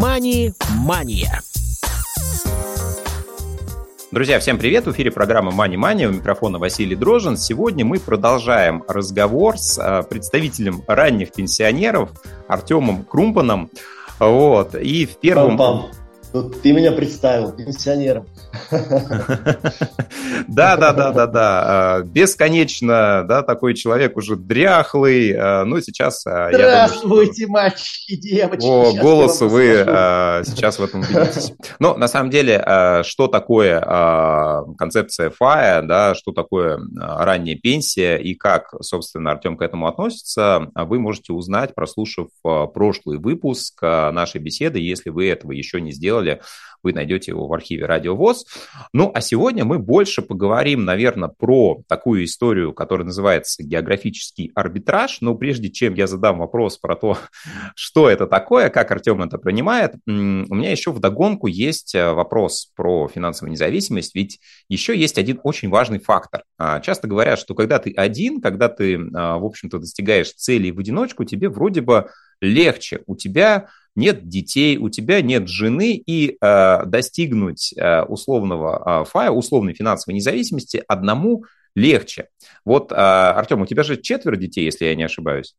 «Мани-мания». Друзья, всем привет! В эфире программа Money Money. У микрофона Василий Дрожин. Сегодня мы продолжаем разговор с а, представителем ранних пенсионеров Артемом Крумпаном. Вот. И в первом... Пам-пам. Тут ты меня представил пенсионером. Да, да, да, да, да. Бесконечно, да, такой человек уже дряхлый. А, ну, сейчас... А, Здравствуйте, мальчики, девочки. По голосу вы а, сейчас в этом убедитесь. Но на самом деле, что такое концепция ФАЯ, да, что такое ранняя пенсия и как, собственно, Артем к этому относится, вы можете узнать, прослушав прошлый выпуск нашей беседы, если вы этого еще не сделали вы найдете его в архиве Радио ВОЗ. Ну, а сегодня мы больше поговорим, наверное, про такую историю, которая называется географический арбитраж. Но прежде чем я задам вопрос про то, что это такое, как Артем это принимает, у меня еще в догонку есть э, вопрос про финансовую независимость, ведь еще есть один очень важный фактор. А, часто говорят, что когда ты один, когда ты, а, в общем-то, достигаешь целей в одиночку, тебе вроде бы легче. У тебя нет детей, у тебя нет жены, и э, достигнуть э, условного э, фая, условной финансовой независимости одному легче. Вот, э, Артем, у тебя же четверо детей, если я не ошибаюсь.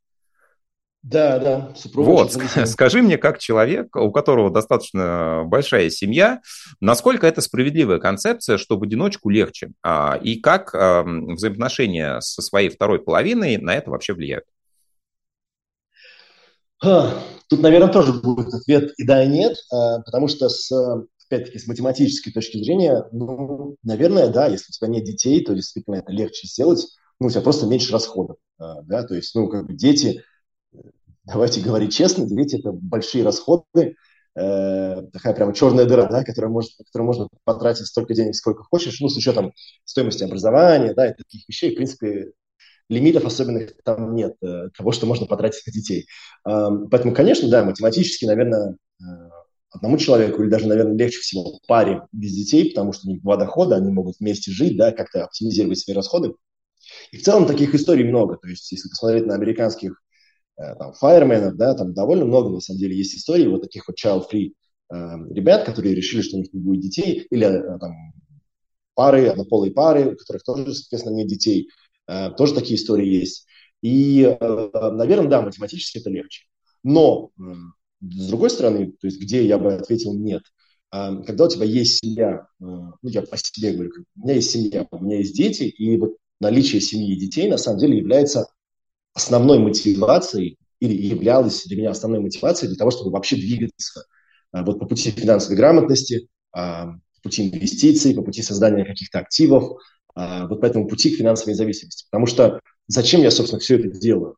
Да, да, супруга. Вот, скажи мне, как человек, у которого достаточно большая семья, насколько это справедливая концепция, что в одиночку легче, а, и как а, взаимоотношения со своей второй половиной на это вообще влияют? Тут, наверное, тоже будет ответ и да, и нет, а, потому что с опять-таки, с математической точки зрения, ну, наверное, да, если у тебя нет детей, то действительно это легче сделать, ну, у тебя просто меньше расходов, а, да, то есть, ну, как бы дети, давайте говорить честно, дети – это большие расходы, э, такая прямо черная дыра, да, которая может, которую можно потратить столько денег, сколько хочешь, ну, с учетом стоимости образования, да, и таких вещей, в принципе, лимитов особенных там нет э, того, что можно потратить на детей. Э, поэтому, конечно, да, математически, наверное, э, одному человеку или даже, наверное, легче всего паре без детей, потому что у них два дохода, они могут вместе жить, да, как-то оптимизировать свои расходы. И в целом таких историй много. То есть, если посмотреть на американских э, там, фаерменов, да, там довольно много, на самом деле, есть историй вот таких вот child-free э, ребят, которые решили, что у них не будет детей, или э, там пары, однополые пары, у которых тоже, соответственно, нет детей, Э, тоже такие истории есть. И, э, наверное, да, математически это легче. Но, с другой стороны, то есть где я бы ответил нет, э, когда у тебя есть семья, ну, я по себе говорю, у меня есть семья, у меня есть дети, и вот наличие семьи и детей на самом деле является основной мотивацией или являлась для меня основной мотивацией для того, чтобы вообще двигаться вот по пути финансовой грамотности, по пути инвестиций, по пути создания каких-то активов, вот по этому пути к финансовой независимости. Потому что зачем я, собственно, все это делаю?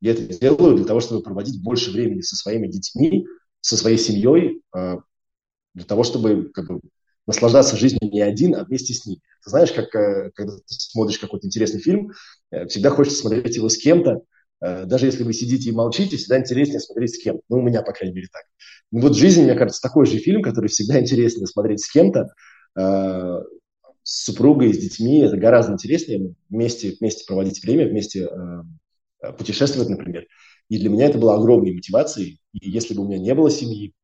Я это делаю для того, чтобы проводить больше времени со своими детьми, со своей семьей, а, для того, чтобы как бы, наслаждаться жизнью не один, а вместе с ними. Ты знаешь, как э, когда ты смотришь какой-то интересный фильм, э, всегда хочется смотреть его с кем-то, э, даже если вы сидите и молчите, всегда интереснее смотреть с кем-то. Ну, у меня, по крайней мере, так. И вот жизнь, мне кажется, такой же фильм, который всегда интереснее смотреть с кем-то, с супругой, с детьми, это гораздо интереснее вместе, вместе проводить время, вместе э, путешествовать, например. И для меня это было огромной мотивацией. И если бы у меня не было семьи,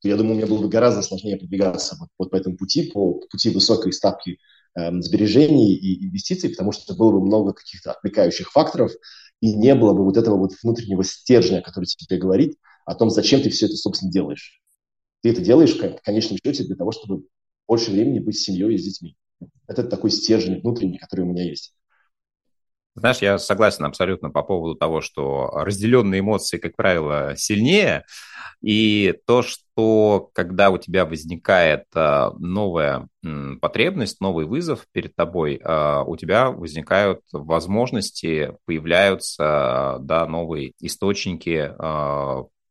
то я думаю, мне было бы гораздо сложнее продвигаться вот, вот по этому пути, по пути высокой ставки э, сбережений и инвестиций, потому что было бы много каких-то отвлекающих факторов, и не было бы вот этого вот внутреннего стержня, который тебе говорит о том, зачем ты все это, собственно, делаешь. Ты это делаешь в конечном счете для того, чтобы больше времени быть с семьей и с детьми. Это такой стержень внутренний, который у меня есть. Знаешь, я согласен абсолютно по поводу того, что разделенные эмоции, как правило, сильнее. И то, что когда у тебя возникает а, новая потребность, новый вызов перед тобой, а, у тебя возникают возможности, появляются да, новые источники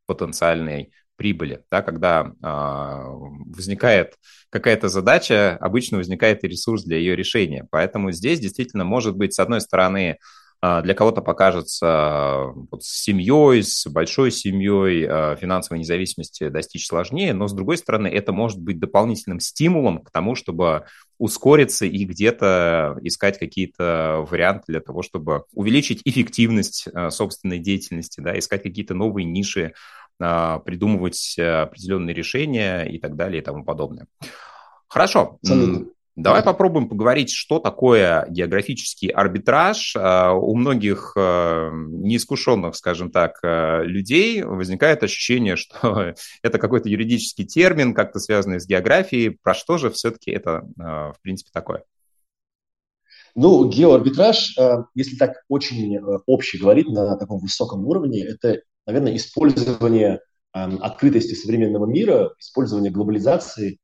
потенциальной прибыли. Да, когда возникает какая-то задача, обычно возникает и ресурс для ее решения. Поэтому здесь действительно может быть, с одной стороны, а, для кого-то покажется вот, с семьей, с большой семьей а, финансовой независимости достичь сложнее, но с другой стороны, это может быть дополнительным стимулом к тому, чтобы ускориться и где-то искать какие-то варианты для того, чтобы увеличить эффективность собственной деятельности, да, искать какие-то новые ниши придумывать определенные решения и так далее и тому подобное. Хорошо. Абсолютно. Давай попробуем поговорить, что такое географический арбитраж. А, у многих а, неискушенных, скажем так, а, людей возникает ощущение, что это какой-то юридический термин, как-то связанный с географией. Про что же все-таки это, в принципе, такое? Ну, геоарбитраж, если так очень э, общий говорить на таком высоком уровне, это, наверное, использование открытости современного мира, использование глобализации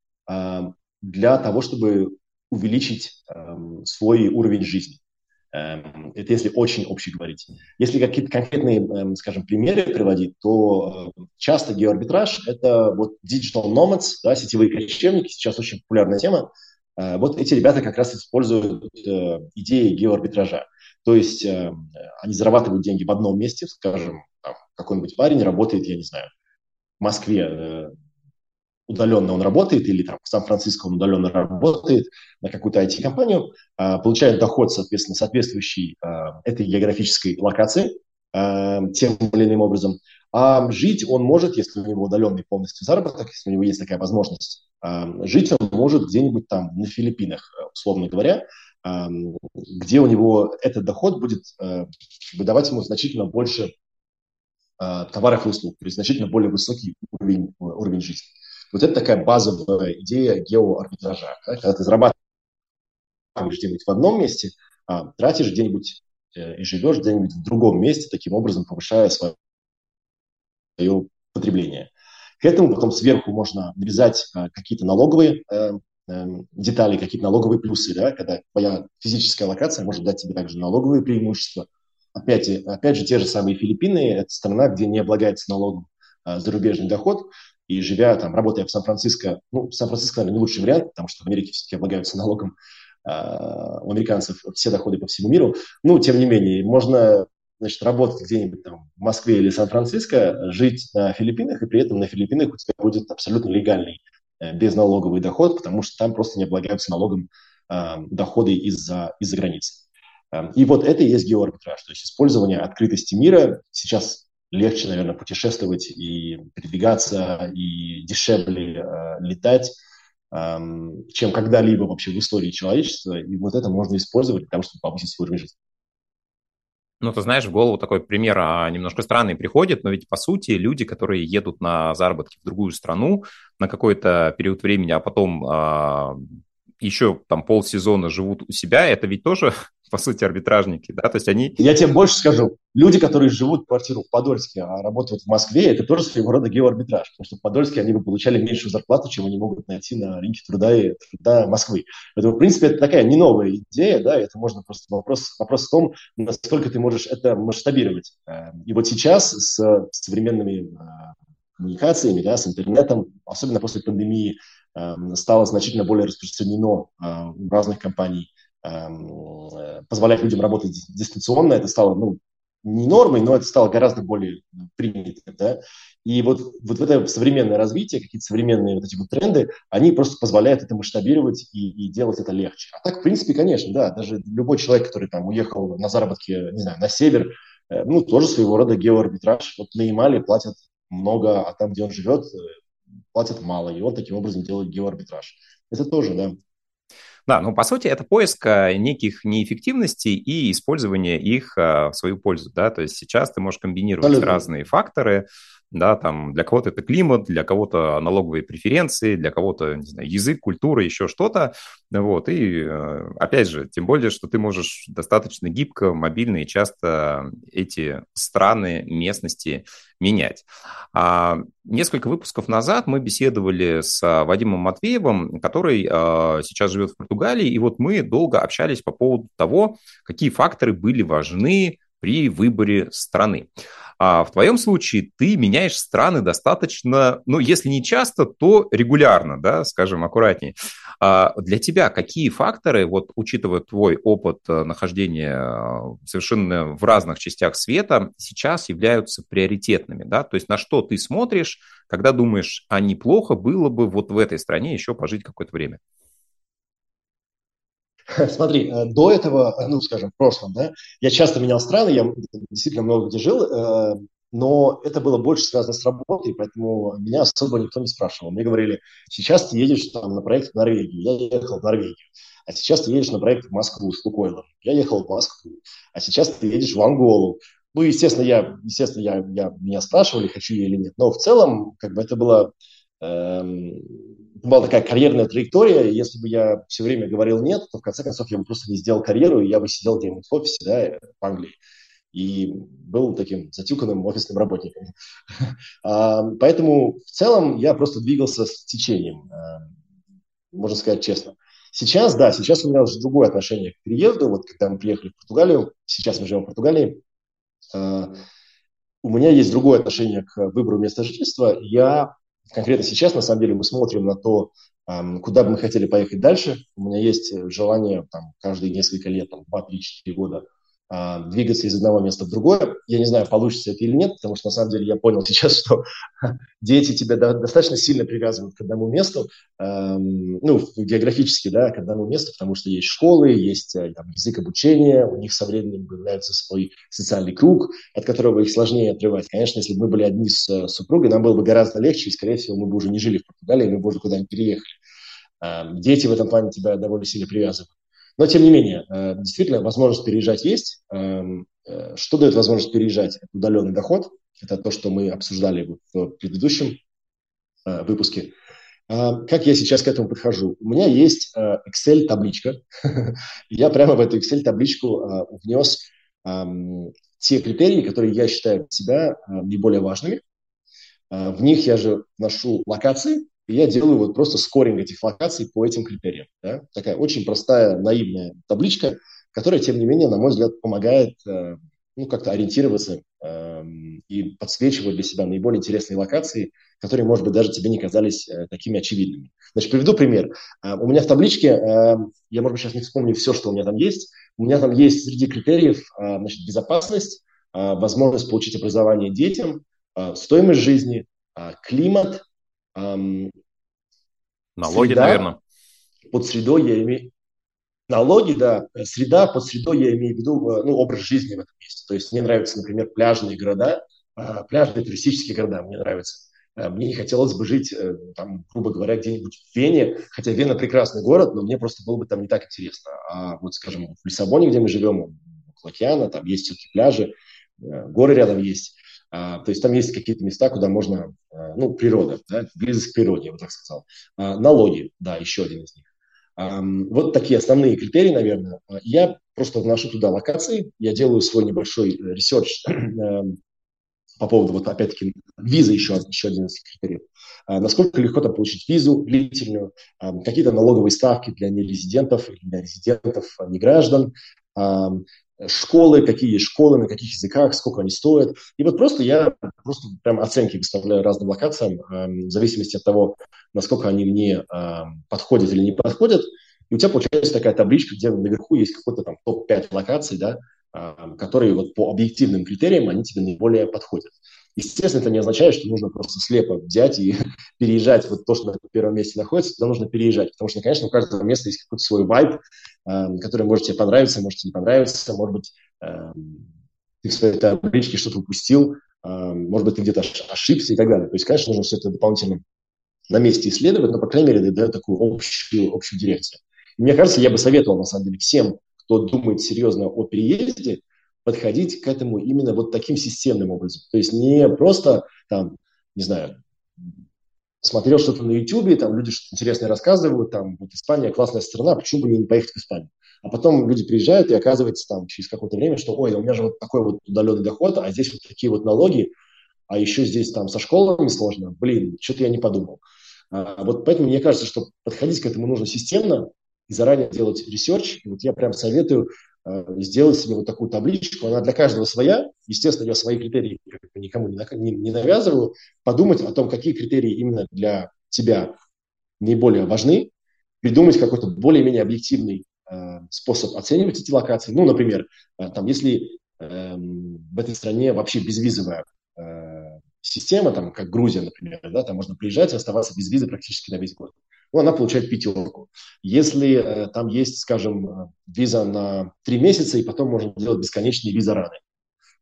для того, чтобы увеличить эм, свой уровень жизни. Эм, это если очень общий говорить. Если какие-то конкретные, эм, скажем, примеры приводить, то э, часто геоарбитраж – это вот digital nomads, да, сетевые кочевники, сейчас очень популярная тема. Э, вот эти ребята как раз используют э, идеи геоарбитража. То есть они зарабатывают деньги в одном месте, скажем, какой-нибудь парень работает, я не знаю, в Москве э, удаленно он работает, или там в Сан-Франциско он удаленно работает на какую-то IT-компанию, а, получает доход, соответственно, соответствующий а, этой географической локации а, тем или иным образом. А жить он может, если у него удаленный полностью заработок, если у него есть такая возможность, жить он может где-нибудь там на Филиппинах, условно говоря, где у него этот доход будет выдавать ему значительно больше товаров и услуг, то есть значительно более высокий уровень, уровень жизни. Вот это такая базовая идея геоарбитража. Да? Когда ты зарабатываешь где-нибудь в одном месте, а тратишь где-нибудь э, и живешь где-нибудь в другом месте, таким образом повышая свое, потребление. К этому потом сверху можно нарезать какие-то налоговые э, э, детали, какие-то налоговые плюсы, да, когда твоя физическая локация может дать тебе также налоговые преимущества. Опять, опять же, те же самые Филиппины – это страна, где не облагается налогом э, зарубежный доход, и живя там, работая в Сан-Франциско, ну, Сан-Франциско, наверное, не лучший вариант, потому что в Америке все-таки облагаются налогом э, у американцев все доходы по всему миру. Ну, тем не менее, можно значит, работать где-нибудь там в Москве или Сан-Франциско, жить на Филиппинах, и при этом на Филиппинах у тебя будет абсолютно легальный э, безналоговый доход, потому что там просто не облагаются налогом э, доходы из-за из границы. Э, и вот это и есть геоарбитраж, то есть использование открытости мира. Сейчас легче, наверное, путешествовать и передвигаться, и дешевле э, летать, э, чем когда-либо вообще в истории человечества. И вот это можно использовать для того, чтобы повысить свой уровень жизни. Ну, ты знаешь, в голову такой пример а, немножко странный приходит, но ведь, по сути, люди, которые едут на заработки в другую страну на какой-то период времени, а потом а, еще там полсезона живут у себя, это ведь тоже по сути, арбитражники, да, то есть они... Я тебе больше скажу. Люди, которые живут в квартиру в Подольске, а работают в Москве, это тоже своего рода геоарбитраж, потому что в Подольске они бы получали меньшую зарплату, чем они могут найти на рынке труда и труда Москвы. Это, в принципе, это такая не новая идея, да, это можно просто вопрос, вопрос в том, насколько ты можешь это масштабировать. Эм, и вот сейчас с современными э, коммуникациями, да, с интернетом, особенно после пандемии, стало значительно более распространено э, в разных компаний Эм, э, позволять людям работать дистанционно, это стало, ну, не нормой, но это стало гораздо более принято, да, и вот, вот это современное развитие, какие-то современные вот эти вот тренды, они просто позволяют это масштабировать и, и делать это легче. А так, в принципе, конечно, да, даже любой человек, который там уехал на заработки, не знаю, на север, э, ну, тоже своего рода геоарбитраж. Вот на Ямале платят много, а там, где он живет, э, платят мало, и он таким образом делает геоарбитраж. Это тоже, да, да, ну, по сути, это поиск э, неких неэффективностей и использование их э, в свою пользу, да, то есть сейчас ты можешь комбинировать Абсолютно. разные факторы, да, там для кого-то это климат, для кого-то налоговые преференции, для кого-то, не знаю, язык, культура, еще что-то, вот, и э, опять же, тем более, что ты можешь достаточно гибко, мобильно и часто эти страны, местности менять. А несколько выпусков назад мы беседовали с Вадимом Матвеевым, который а, сейчас живет в Португалии, и вот мы долго общались по поводу того, какие факторы были важны при выборе страны. А в твоем случае ты меняешь страны достаточно, ну, если не часто, то регулярно, да, скажем, аккуратнее. А для тебя какие факторы, вот учитывая твой опыт э, нахождения э, совершенно в разных частях света, сейчас являются приоритетными, да, то есть на что ты смотришь, когда думаешь, а неплохо было бы вот в этой стране еще пожить какое-то время? Смотри, э, до этого, э, ну, скажем, в прошлом, да, я часто менял страны, я действительно много где жил, э, но это было больше связано с работой, поэтому меня особо никто не спрашивал. Мне говорили, сейчас ты едешь там, на проект в Норвегию. Я ехал в Норвегию. А сейчас ты едешь на проект в Москву с Лукойлом. Я ехал в Москву. А сейчас ты едешь в Анголу. Ну, естественно, я, естественно, я, я, меня спрашивали, хочу я или нет. Но в целом, как бы это было, эм, была такая карьерная траектория. Если бы я все время говорил нет, то в конце концов я бы просто не сделал карьеру, и я бы сидел где-нибудь в офисе, да, в Англии и был таким затюканным офисным работником. А, поэтому в целом я просто двигался с течением, а, можно сказать честно. Сейчас, да, сейчас у меня уже другое отношение к переезду. Вот когда мы приехали в Португалию, сейчас мы живем в Португалии, а, у меня есть другое отношение к выбору места жительства. Я конкретно сейчас, на самом деле, мы смотрим на то, куда бы мы хотели поехать дальше. У меня есть желание там, каждые несколько лет, там, 2, 3, 4 года двигаться из одного места в другое. Я не знаю, получится это или нет, потому что на самом деле я понял сейчас, что дети тебя достаточно сильно привязывают к одному месту, ну, географически, да, к одному месту, потому что есть школы, есть э, там, язык обучения, у них со временем появляется свой социальный круг, от которого их сложнее отрывать. Конечно, если бы мы были одни с э, супругой, нам было бы гораздо легче, и, скорее всего, мы бы уже не жили в Португалии, мы бы уже куда-нибудь переехали. Дети в этом плане тебя довольно сильно привязывают. Но, тем не менее, э, действительно, возможность переезжать есть. Эм, э, что дает возможность переезжать? Это удаленный доход. Это то, что мы обсуждали в предыдущем э, выпуске. Как я сейчас к этому подхожу? У меня есть Excel-табличка. я прямо в эту Excel-табличку внес эм, те критерии, которые я считаю для себя наиболее важными. В них я же вношу локации, и я делаю вот просто скоринг этих локаций по этим критериям. Да? Такая очень простая, наивная табличка, которая, тем не менее, на мой взгляд, помогает э, ну, как-то ориентироваться э, и подсвечивать для себя наиболее интересные локации, которые, может быть, даже тебе не казались э, такими очевидными. Значит, приведу пример. Э, у меня в табличке, я, может быть, сейчас не вспомню все, что у меня там есть, у меня там есть среди критериев значит, безопасность, возможность получить образование детям, стоимость жизни, э, климат, Налоги, среда, наверное. Под средой я имею... Налоги, да. Среда, под средой я имею в виду э, ну, образ жизни в этом месте. То есть мне нравятся, например, пляжные города, а, пляжные туристические города мне нравятся. Э, мне не хотелось бы жить, э, там, грубо говоря, где-нибудь в Вене, хотя Вена прекрасный город, но мне просто было бы там не так интересно. А вот, скажем, в Лиссабоне, где мы живем, около океана, там есть все-таки пляжи, горы рядом есть. А, то есть там есть какие-то места, куда можно, а, ну, природа, да, близость к природе, я бы так сказал. А, налоги, да, еще один из них. Вот такие основные критерии, наверное. Я просто вношу туда локации, я делаю свой небольшой э, research эм, по поводу, вот опять-таки, визы еще, еще один из критериев. Насколько легко там получить визу длительную, какие-то налоговые ставки для нерезидентов для резидентов, не граждан, школы, какие школы, на каких языках, сколько они стоят. И вот просто я просто прям оценки выставляю разным локациям э, в зависимости от того, насколько они мне э, подходят или не подходят. И у тебя получается такая табличка, где наверху есть какой-то там топ-5 локаций, да, э, которые вот по объективным критериям они тебе наиболее подходят. Естественно, это не означает, что нужно просто слепо взять и переезжать. Вот то, что на первом месте находится, туда нужно переезжать. Потому что, конечно, у каждого места есть какой-то свой вайб, э, который может тебе понравиться, может не понравиться. Может быть, э, ты в своей табличке что-то упустил, э, может быть, ты где-то ошибся и так далее. То есть, конечно, нужно все это дополнительно на месте исследовать, но, по крайней мере, дает такую общую, общую дирекцию. И мне кажется, я бы советовал, на самом деле, всем, кто думает серьезно о переезде, подходить к этому именно вот таким системным образом. То есть не просто там, не знаю, смотрел что-то на YouTube, там люди что-то интересное рассказывают, там вот Испания классная страна, почему бы не поехать в Испанию? А потом люди приезжают, и оказывается там через какое-то время, что ой, у меня же вот такой вот удаленный доход, а здесь вот такие вот налоги, а еще здесь там со школами сложно, блин, что-то я не подумал. А, вот поэтому мне кажется, что подходить к этому нужно системно и заранее делать research. И вот я прям советую сделать себе вот такую табличку, она для каждого своя, естественно, я свои критерии никому не, не навязываю, подумать о том, какие критерии именно для тебя наиболее важны, придумать какой-то более-менее объективный э, способ оценивать эти локации. Ну, например, э, там, если э, в этой стране вообще безвизовая э, система, там, как Грузия, например, да, там можно приезжать и оставаться без визы практически на весь год ну, она получает пятерку. Если э, там есть, скажем, виза на три месяца, и потом можно делать бесконечные виза раны.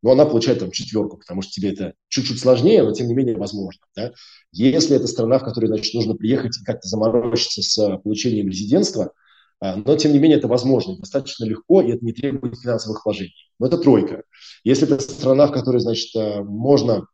но она получает там четверку, потому что тебе это чуть-чуть сложнее, но тем не менее возможно. Да? Если это страна, в которой, значит, нужно приехать и как-то заморочиться с получением резидентства, а, но, тем не менее, это возможно, достаточно легко, и это не требует финансовых вложений. Но это тройка. Если это страна, в которой, значит, э, можно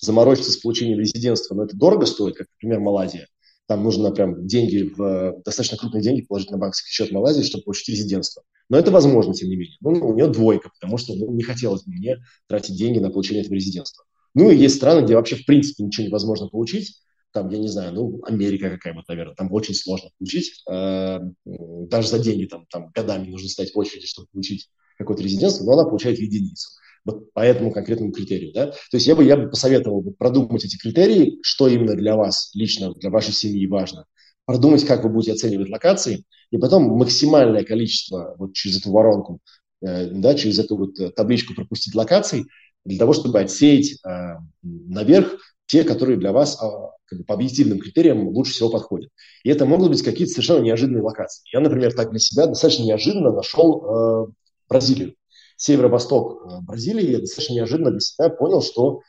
заморочиться с получением резидентства, но это дорого стоит, как, например, Малайзия, там нужно прям деньги, в, достаточно крупные деньги положить на банковский счет Малайзии, чтобы получить резидентство. Но это возможно, тем не менее. Ну, у нее двойка, потому что ну, не хотелось мне тратить деньги на получение этого резидентства. Ну, и есть страны, где вообще в принципе ничего невозможно получить. Там, я не знаю, ну, Америка какая-то, наверное, там очень сложно получить. Э, даже за деньги там, там годами нужно стоять в очереди, чтобы получить какое-то резидентство, но она получает единицу вот по этому конкретному критерию. Да? То есть я бы, я бы посоветовал бы продумать эти критерии, что именно для вас лично, для вашей семьи важно, продумать, как вы будете оценивать локации, и потом максимальное количество вот через эту воронку, э, да, через эту вот э, табличку пропустить локаций, для того, чтобы отсеять э, наверх те, которые для вас э, как бы по объективным критериям лучше всего подходят. И это могут быть какие-то совершенно неожиданные локации. Я, например, так для себя достаточно неожиданно нашел э, Бразилию северо-восток э, Бразилии, я достаточно неожиданно для себя понял, что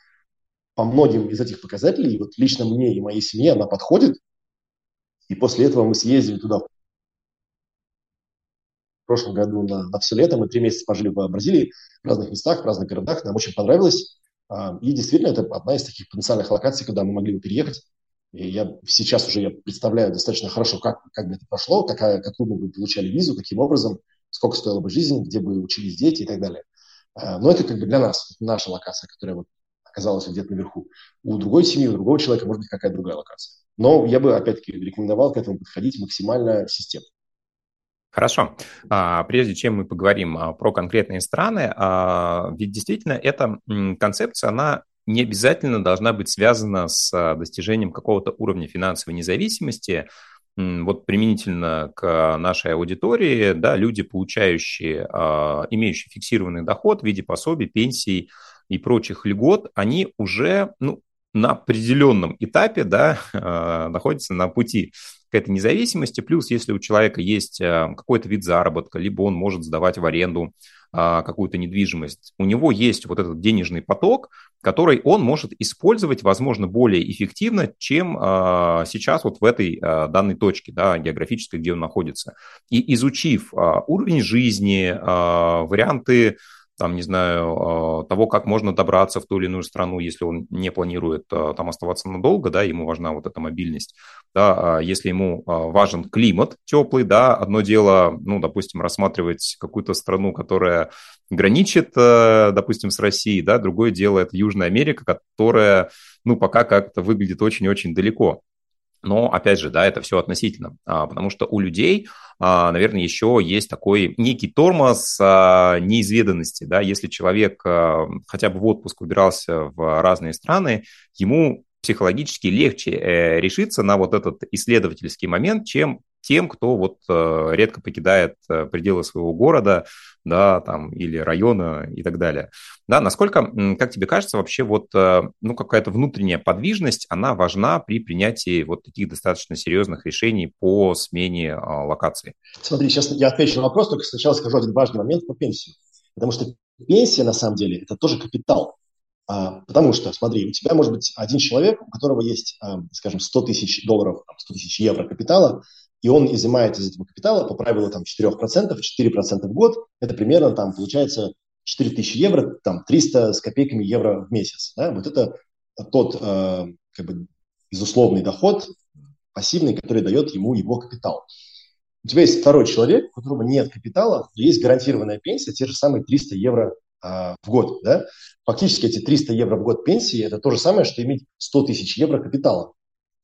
по многим из этих показателей, вот лично мне и моей семье она подходит. И после этого мы съездили туда в прошлом году на, на все лето. Мы три месяца пожили в Бразилии, в разных местах, в разных городах. Нам очень понравилось. А, и действительно, это одна из таких потенциальных локаций, куда мы могли бы переехать. И я сейчас уже я представляю достаточно хорошо, как, как бы это прошло, какая, какую бы мы получали визу, каким образом сколько стоила бы жизнь, где бы учились дети и так далее. А, но это как бы для нас, наша локация, которая вот оказалась где-то наверху. У другой семьи, у другого человека может быть какая-то другая локация. Но я бы, опять-таки, рекомендовал к этому подходить максимально системно. Хорошо. А, прежде чем мы поговорим а, про конкретные страны, ведь действительно эта концепция, она не обязательно должна быть связана с достижением какого-то уровня финансовой независимости, вот применительно к нашей аудитории, да, люди, получающие, а, имеющие фиксированный доход в виде пособий, пенсий и прочих льгот, они уже ну, на определенном этапе да, а, находятся на пути к этой независимости. Плюс, если у человека есть а, какой-то вид заработка, либо он может сдавать в аренду а, какую-то недвижимость, у него есть вот этот денежный поток, который он может использовать, возможно, более эффективно, чем а, сейчас вот в этой а, данной точке да, географической, где он находится. И изучив уровень жизни, варианты там, не знаю, а, того, как можно добраться в ту или иную страну, если он не планирует а, там оставаться надолго, да, ему важна вот эта мобильность, да, а если ему важен климат теплый, да, одно дело, ну, допустим, рассматривать какую-то страну, которая граничит, допустим, с Россией, да, другое дело это Южная Америка, которая, ну, пока как-то выглядит очень-очень далеко. Но, опять же, да, это все относительно, потому что у людей а, наверное, еще есть такой некий тормоз а, неизведанности. Да? Если человек а, хотя бы в отпуск выбирался в разные страны, ему психологически легче э, решиться на вот этот исследовательский момент, чем тем, кто вот э, редко покидает э, пределы своего города, да, там, или района и так далее. Да, насколько, как тебе кажется, вообще вот, э, ну, какая-то внутренняя подвижность, она важна при принятии вот таких достаточно серьезных решений по смене а, локации? Смотри, сейчас я отвечу на вопрос, только сначала скажу один важный момент по пенсии. Потому что пенсия, на самом деле, это тоже капитал. А, потому что, смотри, у тебя может быть один человек, у которого есть, а, скажем, 100 тысяч долларов, 100 тысяч евро капитала, и он изымает из этого капитала по правилу там 4%, 4% в год, это примерно там получается 4000 евро, там 300 с копейками евро в месяц. Да? Вот это тот э, как бы безусловный доход пассивный, который дает ему его капитал. У тебя есть второй человек, у которого нет капитала, но есть гарантированная пенсия, те же самые 300 евро э, в год. Да? Фактически эти 300 евро в год пенсии – это то же самое, что иметь 100 тысяч евро капитала.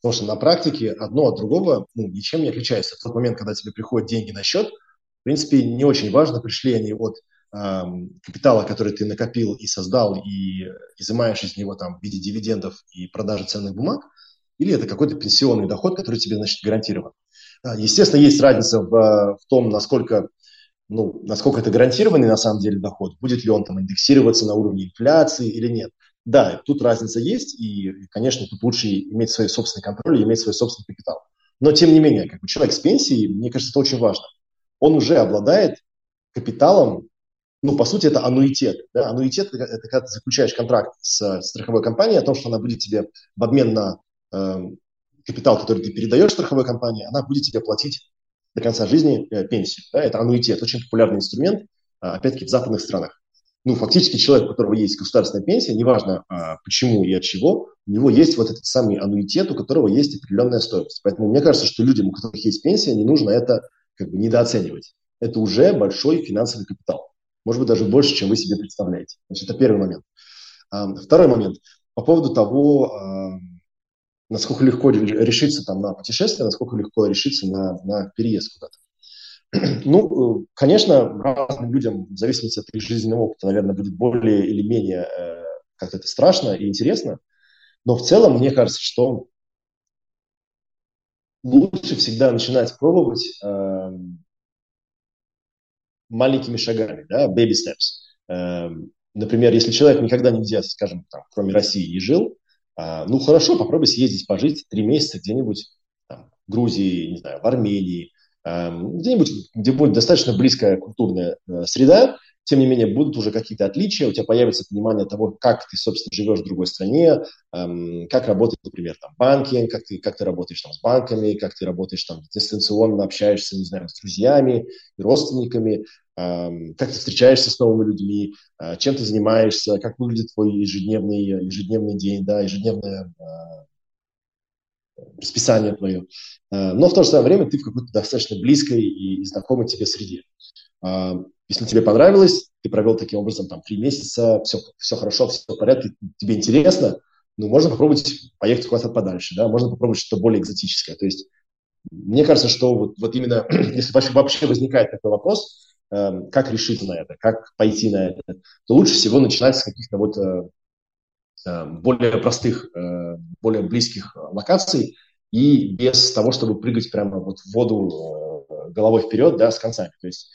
Потому что на практике одно от другого ну, ничем не отличается. В тот момент, когда тебе приходят деньги на счет, в принципе, не очень важно, пришли они от э, капитала, который ты накопил и создал, и изымаешь из него там в виде дивидендов и продажи ценных бумаг, или это какой-то пенсионный доход, который тебе, значит, гарантирован. А, естественно, есть разница в, в том, насколько, ну, насколько это гарантированный на самом деле доход, будет ли он там индексироваться на уровне инфляции или нет. Да, тут разница есть, и, конечно, тут лучше иметь свой собственный контроль и иметь свой собственный капитал. Но, тем не менее, как бы человек с пенсией, мне кажется, это очень важно. Он уже обладает капиталом, ну, по сути, это аннуитет. Да? Аннуитет – это когда ты заключаешь контракт с страховой компанией о том, что она будет тебе в обмен на э, капитал, который ты передаешь страховой компании, она будет тебе платить до конца жизни э, пенсию. Да? Это аннуитет, очень популярный инструмент, э, опять-таки, в западных странах. Ну, фактически человек, у которого есть государственная пенсия, неважно э, почему и от чего, у него есть вот этот самый аннуитет, у которого есть определенная стоимость. Поэтому мне кажется, что людям, у которых есть пенсия, не нужно это как бы недооценивать. Это уже большой финансовый капитал. Может быть, даже больше, чем вы себе представляете. Значит, это первый момент. А, второй момент. По поводу того, а, насколько легко решиться там на путешествие, насколько легко решиться на, на переезд куда-то. Ну, конечно, разным людям, в зависимости от их жизненного опыта, наверное, будет более или менее э, как-то это страшно и интересно. Но в целом, мне кажется, что лучше всегда начинать пробовать э, маленькими шагами, да, baby steps. Э, например, если человек никогда нигде, скажем, там, кроме России не жил, э, ну хорошо, попробуй съездить, пожить три месяца где-нибудь там, в Грузии, не знаю, в Армении, э, где-нибудь, где будет достаточно близкая культурная э, среда, тем не менее, будут уже какие-то отличия, у тебя появится понимание того, как ты, собственно, живешь в другой стране, эм, как работает, например, там, банкинг, как ты, как ты работаешь там с банками, как ты работаешь там дистанционно, общаешься, не знаю, с друзьями, родственниками, эм, как ты встречаешься с новыми людьми, э, чем ты занимаешься, как выглядит твой ежедневный, ежедневный день, да, ежедневное э, расписание твое. Э, но в то же самое время ты в какой-то достаточно близкой и знакомой тебе среде. Э, если тебе понравилось, ты провел таким образом там три месяца, все, все хорошо, все в порядке, тебе интересно, ну, можно попробовать поехать куда-то подальше, да, можно попробовать что-то более экзотическое. То есть мне кажется, что вот, вот именно, если вообще возникает такой вопрос, э, как решить на это, как пойти на это, то лучше всего начинать с каких-то вот э более простых, э, более близких локаций и без того, чтобы прыгать прямо вот в воду э, головой вперед, да, с концами. То есть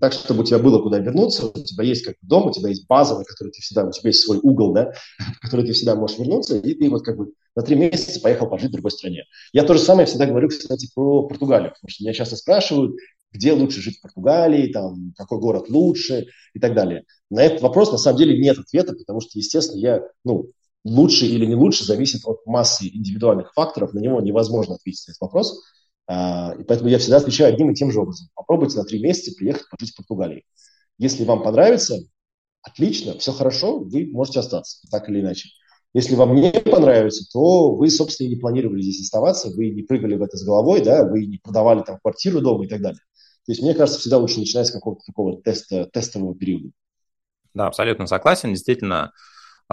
так, чтобы у тебя было куда вернуться, у тебя есть как дом, у тебя есть база, на которой ты всегда, у тебя есть свой угол, да, в который ты всегда можешь вернуться, и ты вот как бы на три месяца поехал пожить в другой стране. Я то же самое всегда говорю, кстати, про Португалию, потому что меня часто спрашивают, где лучше жить в Португалии, там, какой город лучше и так далее. На этот вопрос на самом деле нет ответа, потому что, естественно, я, ну, лучше или не лучше зависит от массы индивидуальных факторов, на него невозможно ответить на этот вопрос. А, и поэтому я всегда отвечаю одним и тем же образом. Попробуйте на три месяца приехать пожить в Португалии. Если вам понравится, отлично, все хорошо, вы можете остаться, так или иначе. Если вам не понравится, то вы, собственно, и не планировали здесь оставаться, вы не прыгали в это с головой, да, вы не продавали там квартиру дома и так далее. То есть, мне кажется, всегда лучше начинать с какого-то такого теста, тестового периода. Да, абсолютно согласен. Действительно,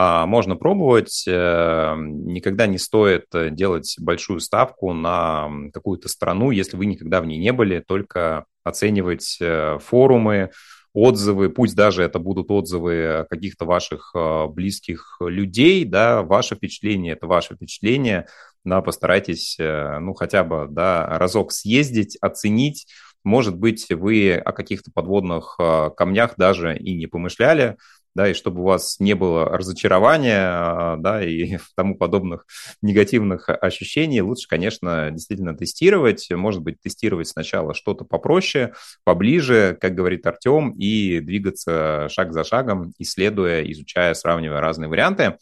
а, можно пробовать. Э, никогда не стоит э, делать большую ставку на какую-то страну, если вы никогда в ней не были, только оценивать э, форумы, отзывы, пусть даже это будут отзывы каких-то ваших близких людей, да, ваше впечатление – это ваше впечатление, да, постарайтесь, ну, хотя бы, да, разок съездить, оценить, может быть, вы о каких-то подводных камнях даже и не помышляли, да, и чтобы у вас не было разочарования, а, да, и тому подобных негативных ощущений, лучше, конечно, действительно тестировать, может быть, тестировать сначала что-то попроще, поближе, как говорит Артем, и двигаться шаг за шагом, исследуя, изучая, сравнивая разные варианты.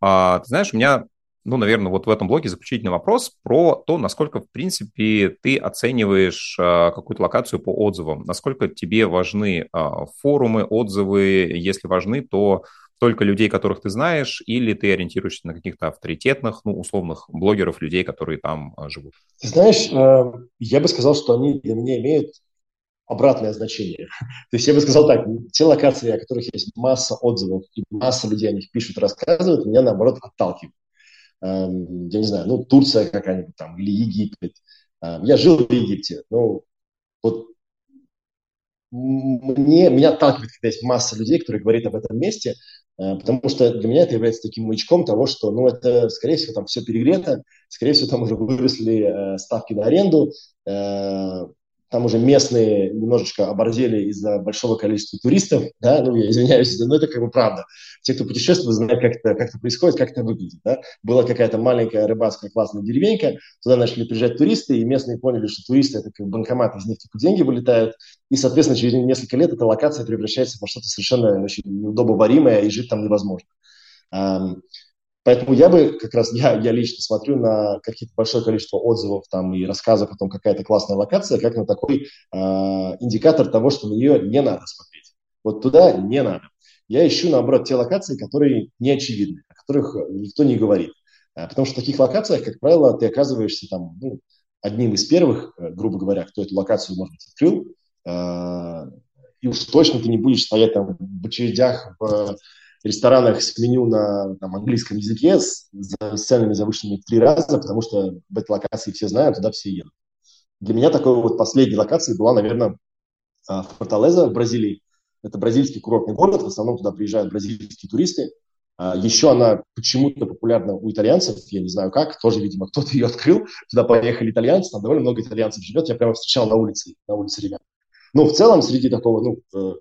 А, ты знаешь, у меня ну, наверное, вот в этом блоке заключительный вопрос про то, насколько, в принципе, ты оцениваешь а, какую-то локацию по отзывам, насколько тебе важны а, форумы, отзывы, если важны, то только людей, которых ты знаешь, или ты ориентируешься на каких-то авторитетных, ну, условных блогеров, людей, которые там а, живут? Ты знаешь, я бы сказал, что они для меня имеют обратное значение. То есть я бы сказал так, те локации, о которых есть масса отзывов и масса людей о них пишут, рассказывают, меня наоборот отталкивают. Эм, я не знаю, ну, Турция какая-нибудь там, или Египет. Эм, я жил в Египте, ну, вот мне, меня отталкивает, когда есть масса людей, которые говорят об этом месте, э, потому что для меня это является таким маячком того, что, ну, это, скорее всего, там все перегрето, скорее всего, там уже выросли э, ставки на аренду, э, там уже местные немножечко оборзели из-за большого количества туристов, да, ну, я извиняюсь, но это как бы правда. Те, кто путешествует, знают, как это, как это происходит, как это выглядит, да. Была какая-то маленькая рыбацкая классная деревенька, туда начали приезжать туристы, и местные поняли, что туристы – это как банкомат, из них только деньги вылетают, и, соответственно, через несколько лет эта локация превращается во что-то совершенно очень неудобоваримое, и жить там невозможно. Поэтому я бы как раз, я, я лично смотрю на какие-то большое количество отзывов там и рассказов о том, какая то классная локация, как на такой э, индикатор того, что на нее не надо смотреть. Вот туда не надо. Я ищу, наоборот, те локации, которые не очевидны, о которых никто не говорит. А, потому что в таких локациях, как правило, ты оказываешься там ну, одним из первых, э, грубо говоря, кто эту локацию, может быть, открыл. Э, и уж точно ты не будешь стоять там в очередях в ресторанах с меню на там, английском языке с, с ценами завышенными в три раза, потому что в этой локации все знают, туда все едут. Для меня такой вот последней локацией была, наверное, а, Форталеза в Бразилии. Это бразильский курортный город, в основном туда приезжают бразильские туристы. А, Еще она почему-то популярна у итальянцев, я не знаю как, тоже, видимо, кто-то ее открыл. Туда поехали итальянцы, там довольно много итальянцев живет, я прямо встречал на улице, на улице ребят. Но в целом среди такого, ну, э,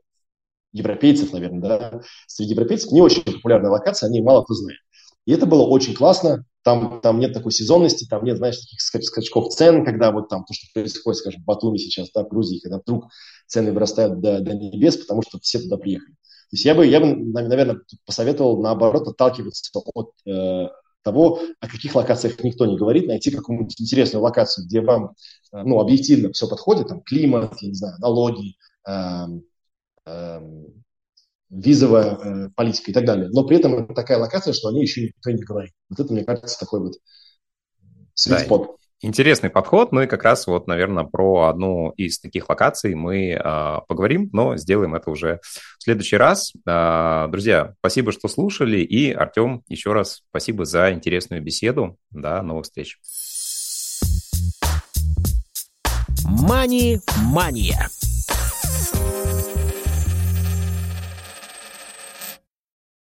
европейцев, наверное, да, среди европейцев не очень популярная локация, они мало кто знает. И это было очень классно, там, там нет такой сезонности, там нет, знаешь, таких скачков цен, когда вот там то, что происходит, скажем, в Батуми сейчас, да, в Грузии, когда вдруг цены вырастают до, до небес, потому что все туда приехали. То есть я бы, я бы наверное, посоветовал, наоборот, отталкиваться от э, того, о каких локациях никто не говорит, найти какую-нибудь интересную локацию, где вам, э, ну, объективно все подходит, там, климат, я не знаю, налоги, э, визовая э, политика и так далее. Но при этом это такая локация, что они еще никто не говорит. Вот это, мне кажется, такой вот sweet да, Интересный подход. Ну и как раз вот, наверное, про одну из таких локаций мы э, поговорим, но сделаем это уже в следующий раз. Э, друзья, спасибо, что слушали. И, Артем, еще раз спасибо за интересную беседу. До новых встреч. Мани-мания.